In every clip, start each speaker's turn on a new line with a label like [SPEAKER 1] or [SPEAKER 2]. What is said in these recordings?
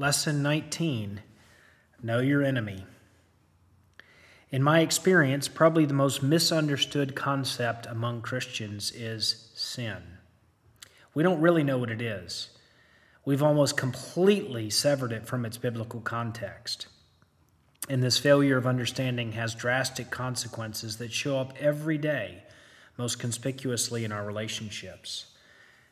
[SPEAKER 1] Lesson 19 Know Your Enemy. In my experience, probably the most misunderstood concept among Christians is sin. We don't really know what it is. We've almost completely severed it from its biblical context. And this failure of understanding has drastic consequences that show up every day, most conspicuously in our relationships.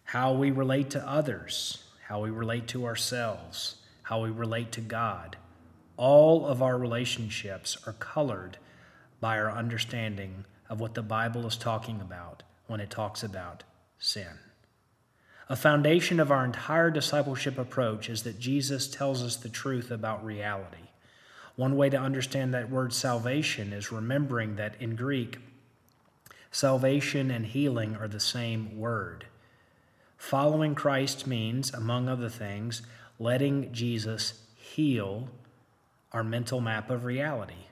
[SPEAKER 1] How we relate to others, how we relate to ourselves, how we relate to God. All of our relationships are colored by our understanding of what the Bible is talking about when it talks about sin. A foundation of our entire discipleship approach is that Jesus tells us the truth about reality. One way to understand that word salvation is remembering that in Greek, salvation and healing are the same word. Following Christ means, among other things, letting Jesus heal our mental map of reality.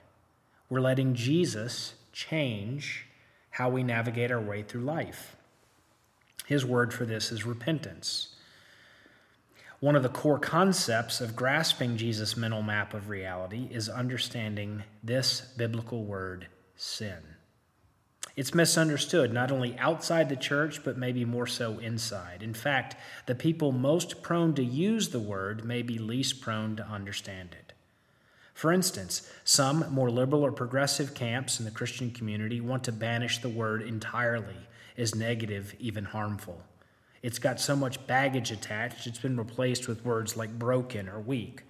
[SPEAKER 1] We're letting Jesus change how we navigate our way through life. His word for this is repentance. One of the core concepts of grasping Jesus' mental map of reality is understanding this biblical word, sin. It's misunderstood not only outside the church, but maybe more so inside. In fact, the people most prone to use the word may be least prone to understand it. For instance, some more liberal or progressive camps in the Christian community want to banish the word entirely as negative, even harmful. It's got so much baggage attached, it's been replaced with words like broken or weak.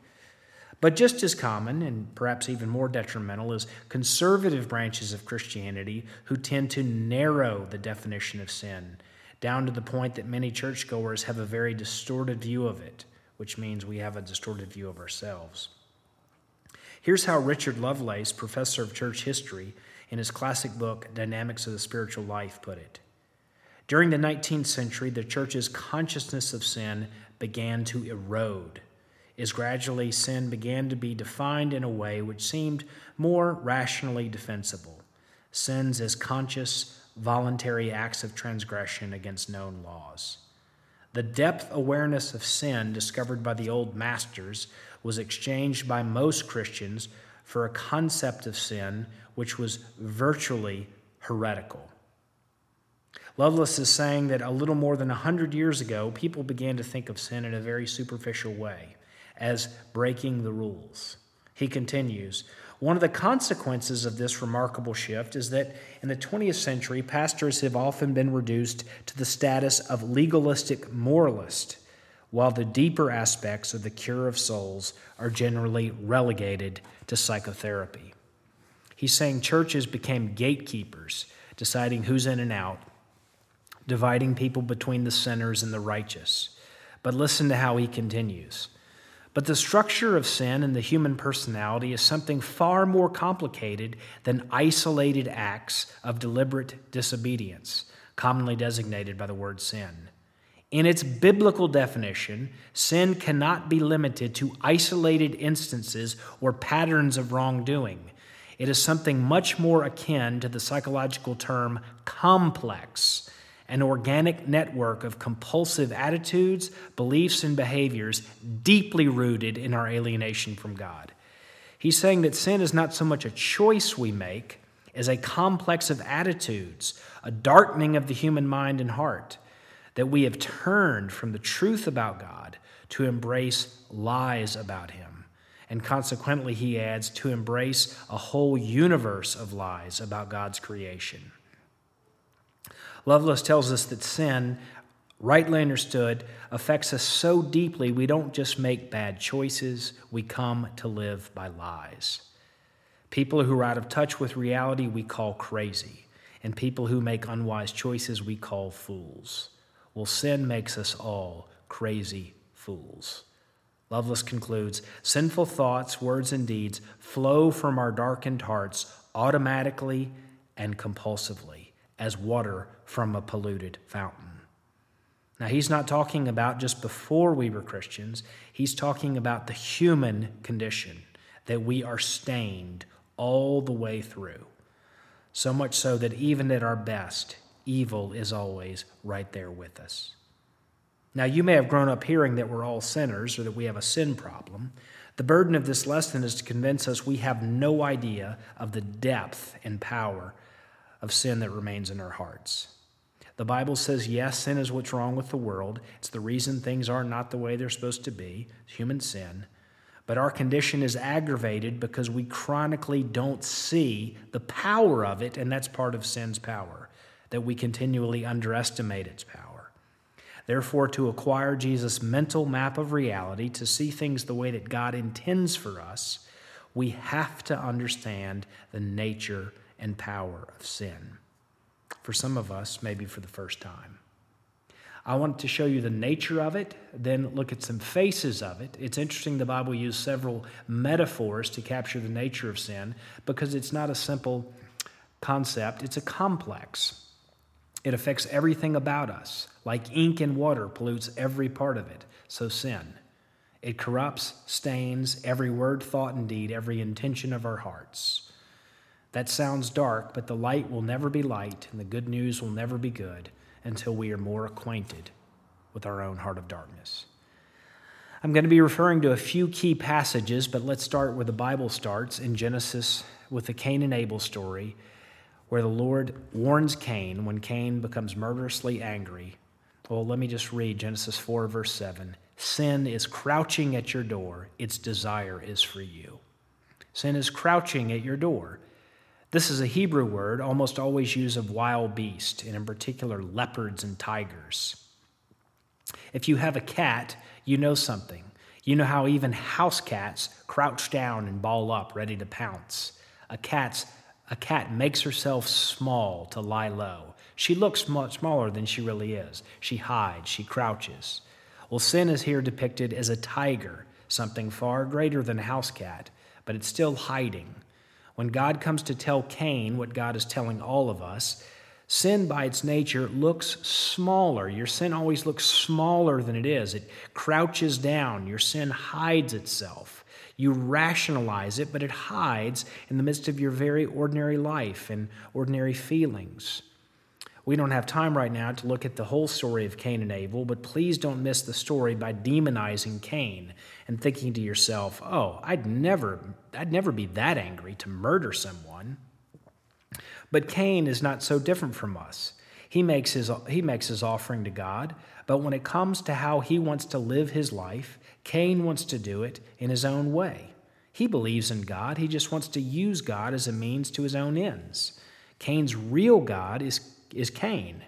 [SPEAKER 1] But just as common, and perhaps even more detrimental, is conservative branches of Christianity who tend to narrow the definition of sin down to the point that many churchgoers have a very distorted view of it, which means we have a distorted view of ourselves. Here's how Richard Lovelace, professor of church history, in his classic book, Dynamics of the Spiritual Life, put it. During the 19th century, the church's consciousness of sin began to erode as gradually sin began to be defined in a way which seemed more rationally defensible. Sins as conscious, voluntary acts of transgression against known laws. The depth awareness of sin discovered by the old masters was exchanged by most Christians for a concept of sin which was virtually heretical. Lovelace is saying that a little more than 100 years ago, people began to think of sin in a very superficial way, as breaking the rules. He continues One of the consequences of this remarkable shift is that in the 20th century, pastors have often been reduced to the status of legalistic moralist while the deeper aspects of the cure of souls are generally relegated to psychotherapy. He's saying churches became gatekeepers, deciding who's in and out, dividing people between the sinners and the righteous. But listen to how he continues. But the structure of sin and the human personality is something far more complicated than isolated acts of deliberate disobedience, commonly designated by the word sin. In its biblical definition, sin cannot be limited to isolated instances or patterns of wrongdoing. It is something much more akin to the psychological term complex, an organic network of compulsive attitudes, beliefs, and behaviors deeply rooted in our alienation from God. He's saying that sin is not so much a choice we make as a complex of attitudes, a darkening of the human mind and heart that we have turned from the truth about God to embrace lies about Him. And consequently, he adds, to embrace a whole universe of lies about God's creation. Lovelace tells us that sin, rightly understood, affects us so deeply we don't just make bad choices, we come to live by lies. People who are out of touch with reality, we call crazy. And people who make unwise choices, we call fools. Well, sin makes us all crazy fools. Lovelace concludes sinful thoughts, words, and deeds flow from our darkened hearts automatically and compulsively as water from a polluted fountain. Now, he's not talking about just before we were Christians, he's talking about the human condition that we are stained all the way through. So much so that even at our best, evil is always right there with us. Now, you may have grown up hearing that we're all sinners or that we have a sin problem. The burden of this lesson is to convince us we have no idea of the depth and power of sin that remains in our hearts. The Bible says, yes, sin is what's wrong with the world. It's the reason things are not the way they're supposed to be, human sin. But our condition is aggravated because we chronically don't see the power of it, and that's part of sin's power, that we continually underestimate its power. Therefore, to acquire Jesus' mental map of reality, to see things the way that God intends for us, we have to understand the nature and power of sin. For some of us, maybe for the first time. I wanted to show you the nature of it, then look at some faces of it. It's interesting the Bible used several metaphors to capture the nature of sin because it's not a simple concept, it's a complex. It affects everything about us, like ink and water pollutes every part of it. So sin. It corrupts, stains every word, thought, and deed, every intention of our hearts. That sounds dark, but the light will never be light, and the good news will never be good until we are more acquainted with our own heart of darkness. I'm going to be referring to a few key passages, but let's start where the Bible starts in Genesis with the Cain and Abel story, where the Lord warns Cain when Cain becomes murderously angry. Well, let me just read Genesis 4, verse 7. Sin is crouching at your door, its desire is for you. Sin is crouching at your door. This is a Hebrew word almost always used of wild beast, and in particular leopards and tigers. If you have a cat, you know something. You know how even house cats crouch down and ball up, ready to pounce. A cat's a cat makes herself small to lie low. She looks much smaller than she really is. She hides, she crouches. Well, sin is here depicted as a tiger, something far greater than a house cat, but it's still hiding. When God comes to tell Cain what God is telling all of us, sin by its nature looks smaller. Your sin always looks smaller than it is, it crouches down. Your sin hides itself. You rationalize it, but it hides in the midst of your very ordinary life and ordinary feelings. We don't have time right now to look at the whole story of Cain and Abel, but please don't miss the story by demonizing Cain and thinking to yourself, "Oh, I'd never I'd never be that angry to murder someone." But Cain is not so different from us. He makes his he makes his offering to God, but when it comes to how he wants to live his life, Cain wants to do it in his own way. He believes in God, he just wants to use God as a means to his own ends. Cain's real God is is Cain.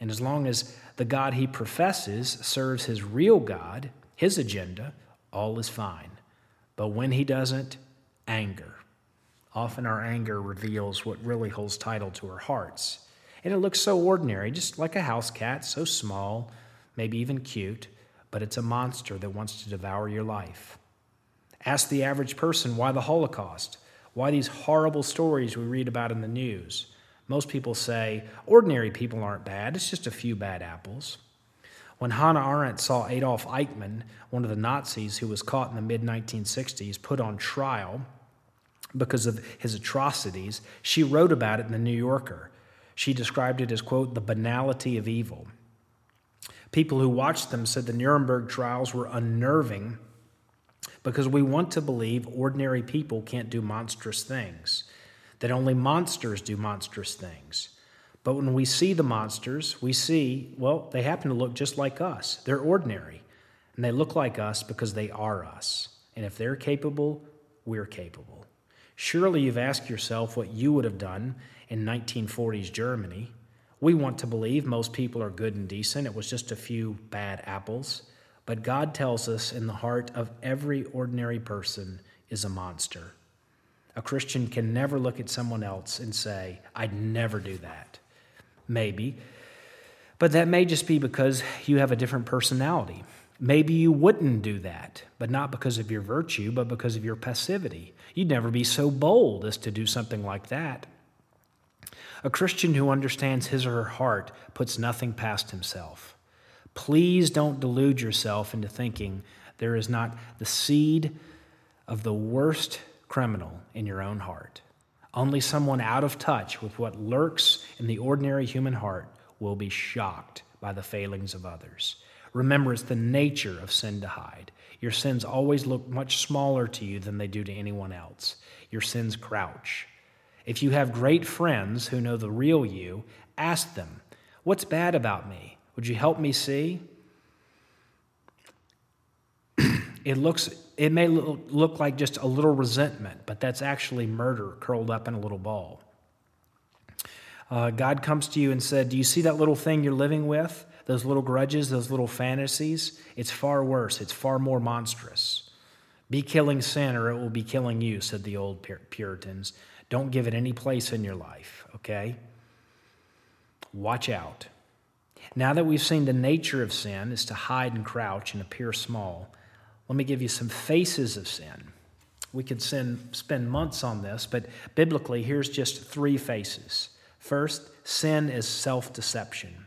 [SPEAKER 1] And as long as the God he professes serves his real God, his agenda, all is fine. But when he doesn't, anger. Often our anger reveals what really holds title to our hearts. And it looks so ordinary, just like a house cat, so small, maybe even cute, but it's a monster that wants to devour your life. Ask the average person why the Holocaust? Why these horrible stories we read about in the news? Most people say ordinary people aren't bad, it's just a few bad apples. When Hannah Arendt saw Adolf Eichmann, one of the Nazis who was caught in the mid 1960s, put on trial because of his atrocities, she wrote about it in the New Yorker. She described it as, quote, the banality of evil. People who watched them said the Nuremberg trials were unnerving because we want to believe ordinary people can't do monstrous things that only monsters do monstrous things. But when we see the monsters, we see, well, they happen to look just like us. They're ordinary. And they look like us because they are us. And if they're capable, we're capable. Surely you've asked yourself what you would have done in 1940s Germany. We want to believe most people are good and decent. It was just a few bad apples. But God tells us in the heart of every ordinary person is a monster. A Christian can never look at someone else and say, I'd never do that. Maybe. But that may just be because you have a different personality. Maybe you wouldn't do that, but not because of your virtue, but because of your passivity. You'd never be so bold as to do something like that. A Christian who understands his or her heart puts nothing past himself. Please don't delude yourself into thinking there is not the seed of the worst criminal in your own heart. Only someone out of touch with what lurks in the ordinary human heart will be shocked by the failings of others. Remember, it's the nature of sin to hide. Your sins always look much smaller to you than they do to anyone else. Your sins crouch. If you have great friends who know the real you, ask them, What's bad about me? Would you help me see? It looks it may look like just a little resentment, but that's actually murder curled up in a little ball. Uh, God comes to you and said, Do you see that little thing you're living with? Those little grudges, those little fantasies? It's far worse, it's far more monstrous. Be killing sin or it will be killing you, said the old Puritans. Don't give it any place in your life, okay? Watch out. Now that we've seen the nature of sin is to hide and crouch and appear small, let me give you some faces of sin. We could send, spend months on this, but biblically, here's just three faces. First, sin is self deception.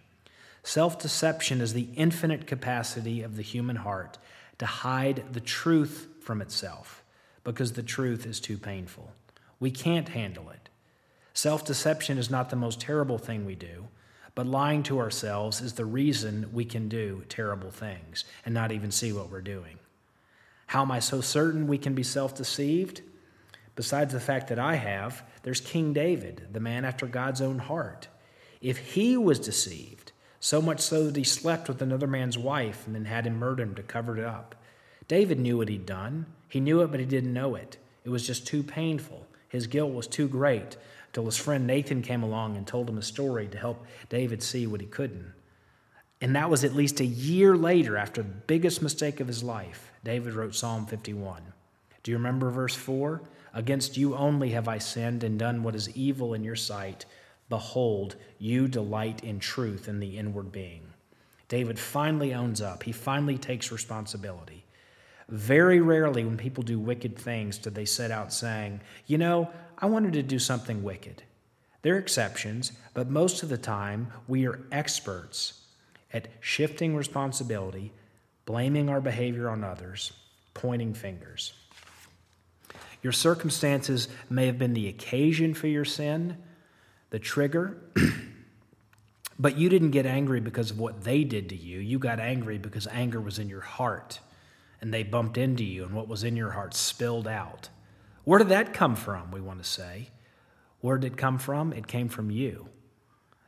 [SPEAKER 1] Self deception is the infinite capacity of the human heart to hide the truth from itself because the truth is too painful. We can't handle it. Self deception is not the most terrible thing we do, but lying to ourselves is the reason we can do terrible things and not even see what we're doing. How am I so certain we can be self deceived? Besides the fact that I have, there's King David, the man after God's own heart. If he was deceived, so much so that he slept with another man's wife and then had him murdered to cover it up. David knew what he'd done. He knew it, but he didn't know it. It was just too painful. His guilt was too great until his friend Nathan came along and told him a story to help David see what he couldn't. And that was at least a year later, after the biggest mistake of his life, David wrote Psalm 51. Do you remember verse 4? Against you only have I sinned and done what is evil in your sight. Behold, you delight in truth in the inward being. David finally owns up, he finally takes responsibility. Very rarely, when people do wicked things, do they set out saying, You know, I wanted to do something wicked. There are exceptions, but most of the time, we are experts at shifting responsibility, blaming our behavior on others, pointing fingers. Your circumstances may have been the occasion for your sin, the trigger, but you didn't get angry because of what they did to you. You got angry because anger was in your heart and they bumped into you and what was in your heart spilled out. Where did that come from, we want to say? Where did it come from? It came from you.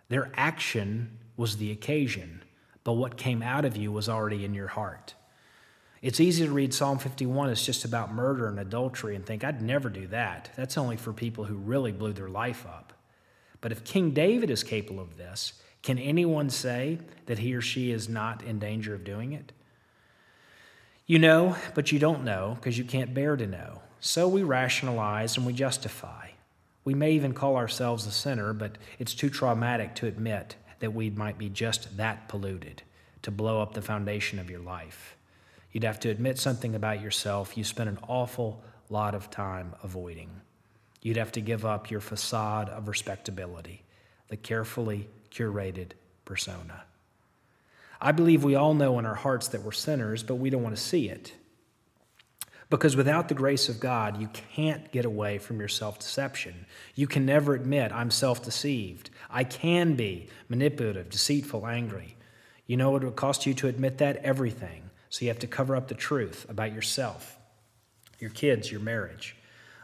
[SPEAKER 1] Their action was the occasion, but what came out of you was already in your heart. It's easy to read Psalm 51 as just about murder and adultery and think, I'd never do that. That's only for people who really blew their life up. But if King David is capable of this, can anyone say that he or she is not in danger of doing it? You know, but you don't know because you can't bear to know. So we rationalize and we justify. We may even call ourselves a sinner, but it's too traumatic to admit that we might be just that polluted to blow up the foundation of your life. You'd have to admit something about yourself you spent an awful lot of time avoiding. You'd have to give up your facade of respectability, the carefully curated persona. I believe we all know in our hearts that we're sinners, but we don't want to see it. Because without the grace of God, you can't get away from your self deception. You can never admit, I'm self deceived. I can be manipulative, deceitful, angry. You know what it would cost you to admit that? Everything. So you have to cover up the truth about yourself, your kids, your marriage.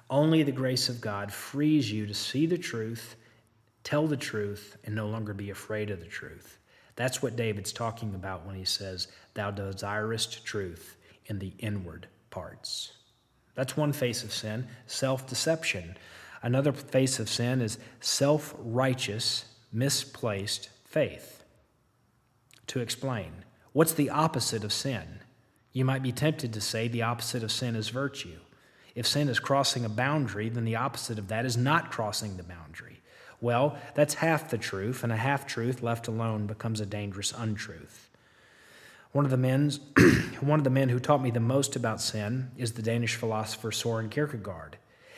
[SPEAKER 1] Only the grace of God frees you to see the truth, tell the truth, and no longer be afraid of the truth. That's what David's talking about when he says, Thou desirest truth in the inward parts. That's one face of sin, self deception. Another face of sin is self righteous, misplaced faith. To explain, what's the opposite of sin? You might be tempted to say the opposite of sin is virtue. If sin is crossing a boundary, then the opposite of that is not crossing the boundary. Well, that's half the truth, and a half truth left alone becomes a dangerous untruth. One of the men, one of the men who taught me the most about sin is the Danish philosopher Soren Kierkegaard.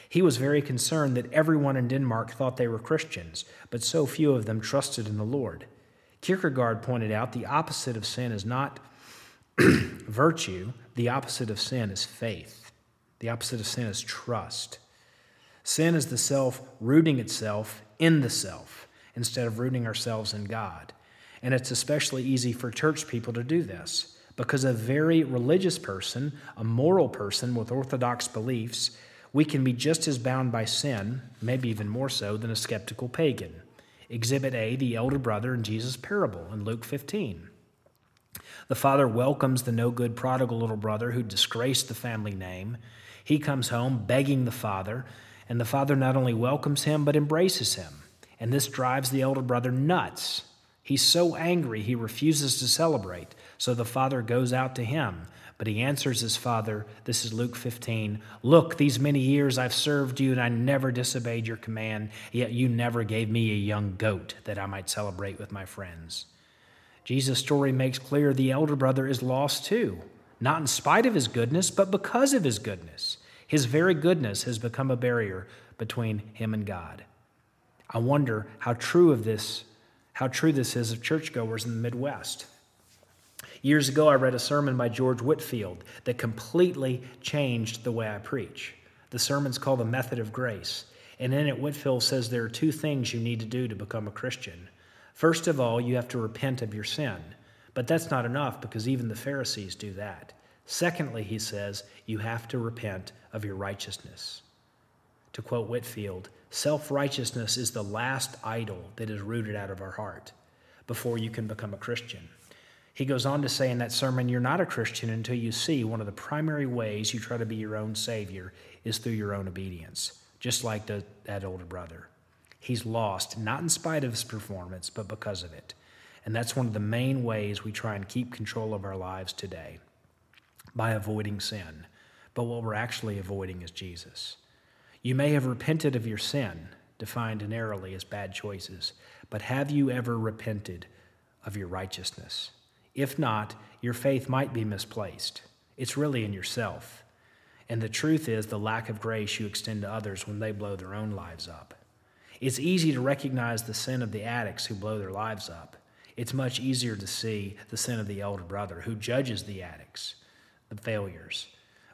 [SPEAKER 1] He was very concerned that everyone in Denmark thought they were Christians, but so few of them trusted in the Lord. Kierkegaard pointed out the opposite of sin is not Virtue, the opposite of sin, is faith. The opposite of sin is trust. Sin is the self rooting itself in the self instead of rooting ourselves in God. And it's especially easy for church people to do this because a very religious person, a moral person with orthodox beliefs, we can be just as bound by sin, maybe even more so, than a skeptical pagan. Exhibit A, the elder brother in Jesus' parable in Luke 15. The father welcomes the no good prodigal little brother who disgraced the family name. He comes home begging the father, and the father not only welcomes him, but embraces him. And this drives the elder brother nuts. He's so angry he refuses to celebrate. So the father goes out to him. But he answers his father, this is Luke 15, Look, these many years I've served you, and I never disobeyed your command, yet you never gave me a young goat that I might celebrate with my friends. Jesus' story makes clear the elder brother is lost too, not in spite of his goodness, but because of his goodness. His very goodness has become a barrier between him and God. I wonder how true of this, how true this is of churchgoers in the Midwest. Years ago, I read a sermon by George Whitefield that completely changed the way I preach. The sermon's called The Method of Grace. And in it, Whitefield says there are two things you need to do to become a Christian. First of all, you have to repent of your sin. But that's not enough because even the Pharisees do that. Secondly, he says, you have to repent of your righteousness. To quote Whitefield, self righteousness is the last idol that is rooted out of our heart before you can become a Christian. He goes on to say in that sermon, You're not a Christian until you see one of the primary ways you try to be your own Savior is through your own obedience, just like the, that older brother. He's lost, not in spite of his performance, but because of it. And that's one of the main ways we try and keep control of our lives today by avoiding sin. But what we're actually avoiding is Jesus. You may have repented of your sin, defined narrowly as bad choices, but have you ever repented of your righteousness? If not, your faith might be misplaced. It's really in yourself. And the truth is the lack of grace you extend to others when they blow their own lives up. It's easy to recognize the sin of the addicts who blow their lives up. It's much easier to see the sin of the elder brother who judges the addicts, the failures.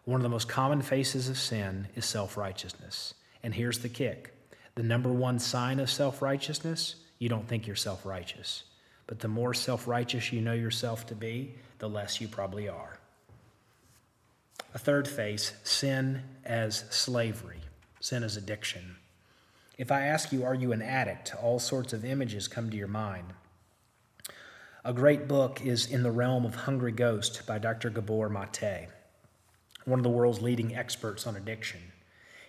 [SPEAKER 1] One of the most common faces of sin is self righteousness. And here's the kick the number one sign of self righteousness you don't think you're self righteous. But the more self righteous you know yourself to be, the less you probably are. A third face sin as slavery, sin as addiction. If I ask you, are you an addict? All sorts of images come to your mind. A great book is In the Realm of Hungry Ghost by Dr. Gabor Mate, one of the world's leading experts on addiction.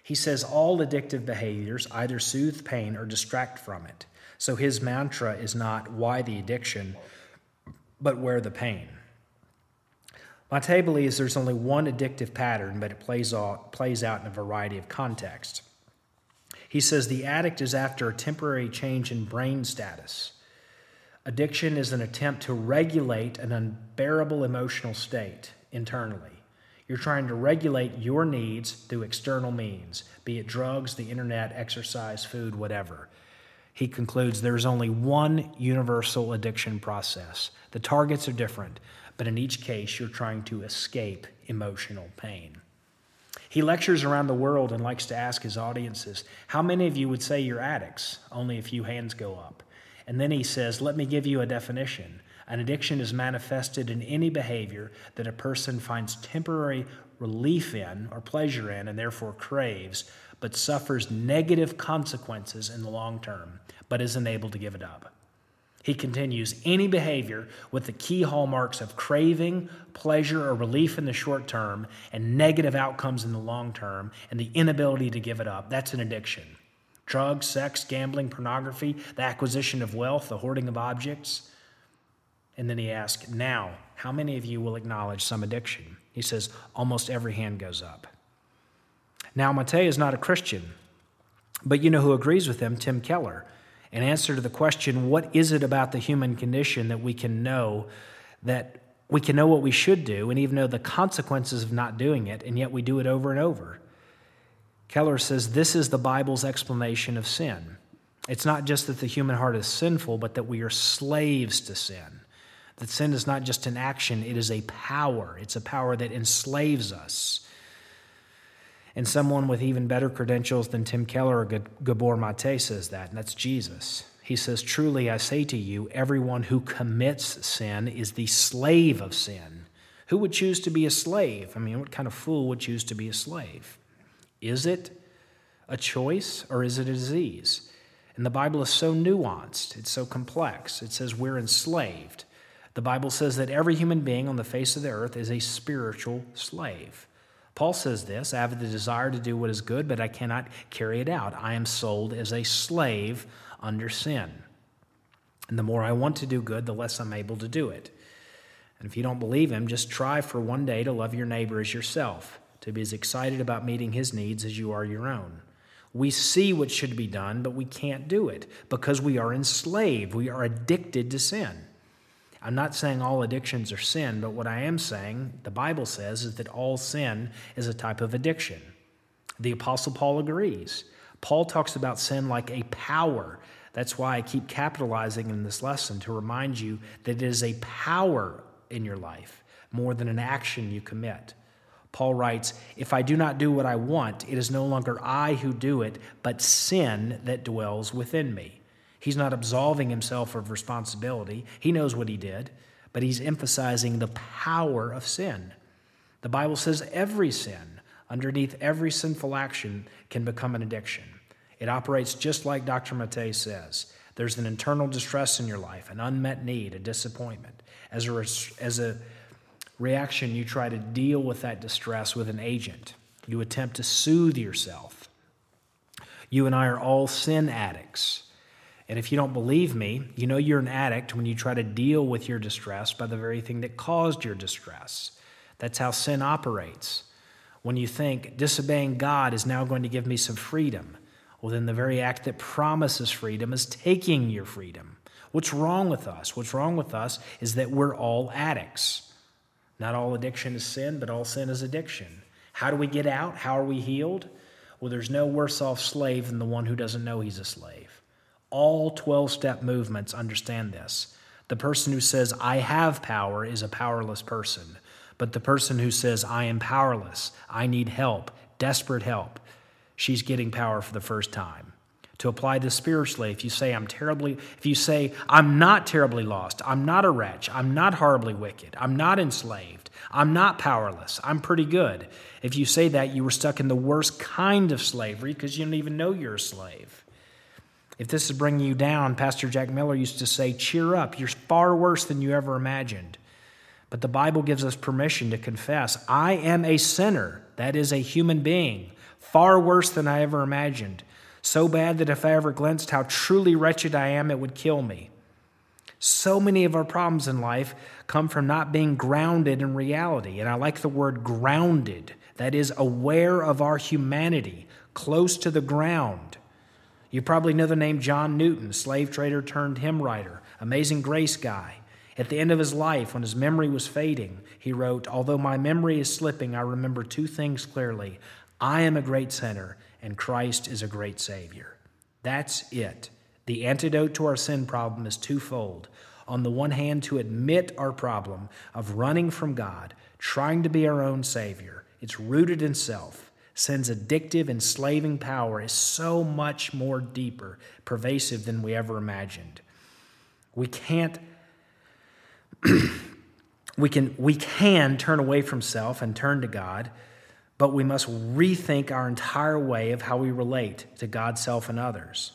[SPEAKER 1] He says all addictive behaviors either soothe pain or distract from it. So his mantra is not why the addiction, but where the pain. Mate believes there's only one addictive pattern, but it plays out, plays out in a variety of contexts. He says the addict is after a temporary change in brain status. Addiction is an attempt to regulate an unbearable emotional state internally. You're trying to regulate your needs through external means, be it drugs, the internet, exercise, food, whatever he concludes there is only one universal addiction process. The targets are different, but in each case, you're trying to escape emotional pain. He lectures around the world and likes to ask his audiences, How many of you would say you're addicts? Only a few hands go up. And then he says, Let me give you a definition. An addiction is manifested in any behavior that a person finds temporary relief in or pleasure in and therefore craves, but suffers negative consequences in the long term, but is unable to give it up. He continues any behavior with the key hallmarks of craving, pleasure, or relief in the short term and negative outcomes in the long term and the inability to give it up. That's an addiction. Drugs, sex, gambling, pornography, the acquisition of wealth, the hoarding of objects. And then he asks, Now, how many of you will acknowledge some addiction? He says, Almost every hand goes up. Now, Mate is not a Christian, but you know who agrees with him? Tim Keller. In answer to the question, what is it about the human condition that we can know that we can know what we should do and even know the consequences of not doing it, and yet we do it over and over? Keller says this is the Bible's explanation of sin. It's not just that the human heart is sinful, but that we are slaves to sin. That sin is not just an action, it is a power. It's a power that enslaves us and someone with even better credentials than Tim Keller or Gabor Mate says that, and that's Jesus. he says, Truly I say to you, everyone who commits sin is the slave of sin. Who would choose to be a slave? I mean, what kind of fool would choose to be a slave? Is it a choice or is it a disease? And the Bible is so nuanced, it's so complex. It says we're enslaved. The Bible says that every human being on the face of the earth is a spiritual slave. Paul says this I have the desire to do what is good, but I cannot carry it out. I am sold as a slave under sin. And the more I want to do good, the less I'm able to do it. And if you don't believe him, just try for one day to love your neighbor as yourself, to be as excited about meeting his needs as you are your own. We see what should be done, but we can't do it because we are enslaved. We are addicted to sin. I'm not saying all addictions are sin, but what I am saying, the Bible says, is that all sin is a type of addiction. The Apostle Paul agrees. Paul talks about sin like a power. That's why I keep capitalizing in this lesson to remind you that it is a power in your life more than an action you commit. Paul writes, If I do not do what I want, it is no longer I who do it, but sin that dwells within me. He's not absolving himself of responsibility. He knows what he did, but he's emphasizing the power of sin. The Bible says every sin, underneath every sinful action, can become an addiction. It operates just like Dr. Mate says. There's an internal distress in your life, an unmet need, a disappointment. As a, as a reaction, you try to deal with that distress with an agent. You attempt to soothe yourself. You and I are all sin addicts. And if you don't believe me, you know you're an addict when you try to deal with your distress by the very thing that caused your distress. That's how sin operates. When you think disobeying God is now going to give me some freedom, well, then the very act that promises freedom is taking your freedom. What's wrong with us? What's wrong with us is that we're all addicts. Not all addiction is sin, but all sin is addiction. How do we get out? How are we healed? Well, there's no worse off slave than the one who doesn't know he's a slave. All 12 step movements understand this. The person who says, I have power, is a powerless person. But the person who says, I am powerless, I need help, desperate help, she's getting power for the first time. To apply this spiritually, if you say, I'm terribly, if you say, I'm not terribly lost, I'm not a wretch, I'm not horribly wicked, I'm not enslaved, I'm not powerless, I'm pretty good. If you say that, you were stuck in the worst kind of slavery because you don't even know you're a slave. If this is bringing you down, Pastor Jack Miller used to say, Cheer up, you're far worse than you ever imagined. But the Bible gives us permission to confess, I am a sinner, that is, a human being, far worse than I ever imagined so bad that if I ever glimpsed how truly wretched I am, it would kill me. So many of our problems in life come from not being grounded in reality. And I like the word grounded, that is, aware of our humanity, close to the ground. You probably know the name John Newton, slave trader turned hymn writer, amazing grace guy. At the end of his life, when his memory was fading, he wrote, Although my memory is slipping, I remember two things clearly. I am a great sinner, and Christ is a great Savior. That's it. The antidote to our sin problem is twofold. On the one hand, to admit our problem of running from God, trying to be our own Savior. It's rooted in self. Sin's addictive, enslaving power is so much more deeper, pervasive than we ever imagined. We can't. we can we can turn away from self and turn to God but we must rethink our entire way of how we relate to God, self, and others.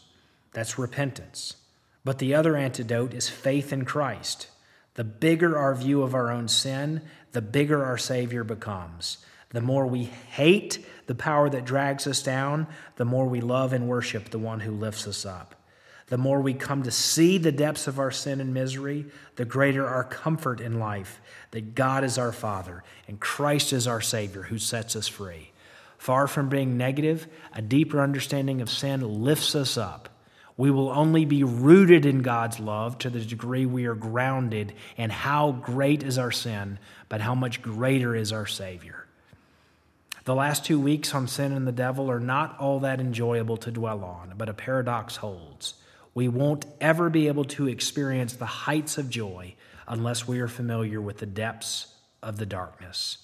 [SPEAKER 1] That's repentance. But the other antidote is faith in Christ. The bigger our view of our own sin, the bigger our Savior becomes. The more we hate the power that drags us down, the more we love and worship the one who lifts us up. The more we come to see the depths of our sin and misery, the greater our comfort in life that God is our Father and Christ is our Savior who sets us free. Far from being negative, a deeper understanding of sin lifts us up. We will only be rooted in God's love to the degree we are grounded in how great is our sin, but how much greater is our Savior. The last two weeks on sin and the devil are not all that enjoyable to dwell on, but a paradox holds we won't ever be able to experience the heights of joy unless we are familiar with the depths of the darkness.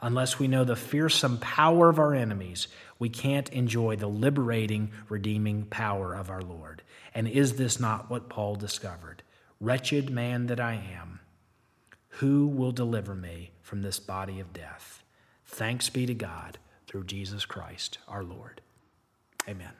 [SPEAKER 1] Unless we know the fearsome power of our enemies, we can't enjoy the liberating, redeeming power of our Lord. And is this not what Paul discovered? Wretched man that I am, who will deliver me from this body of death? Thanks be to God through Jesus Christ our Lord. Amen.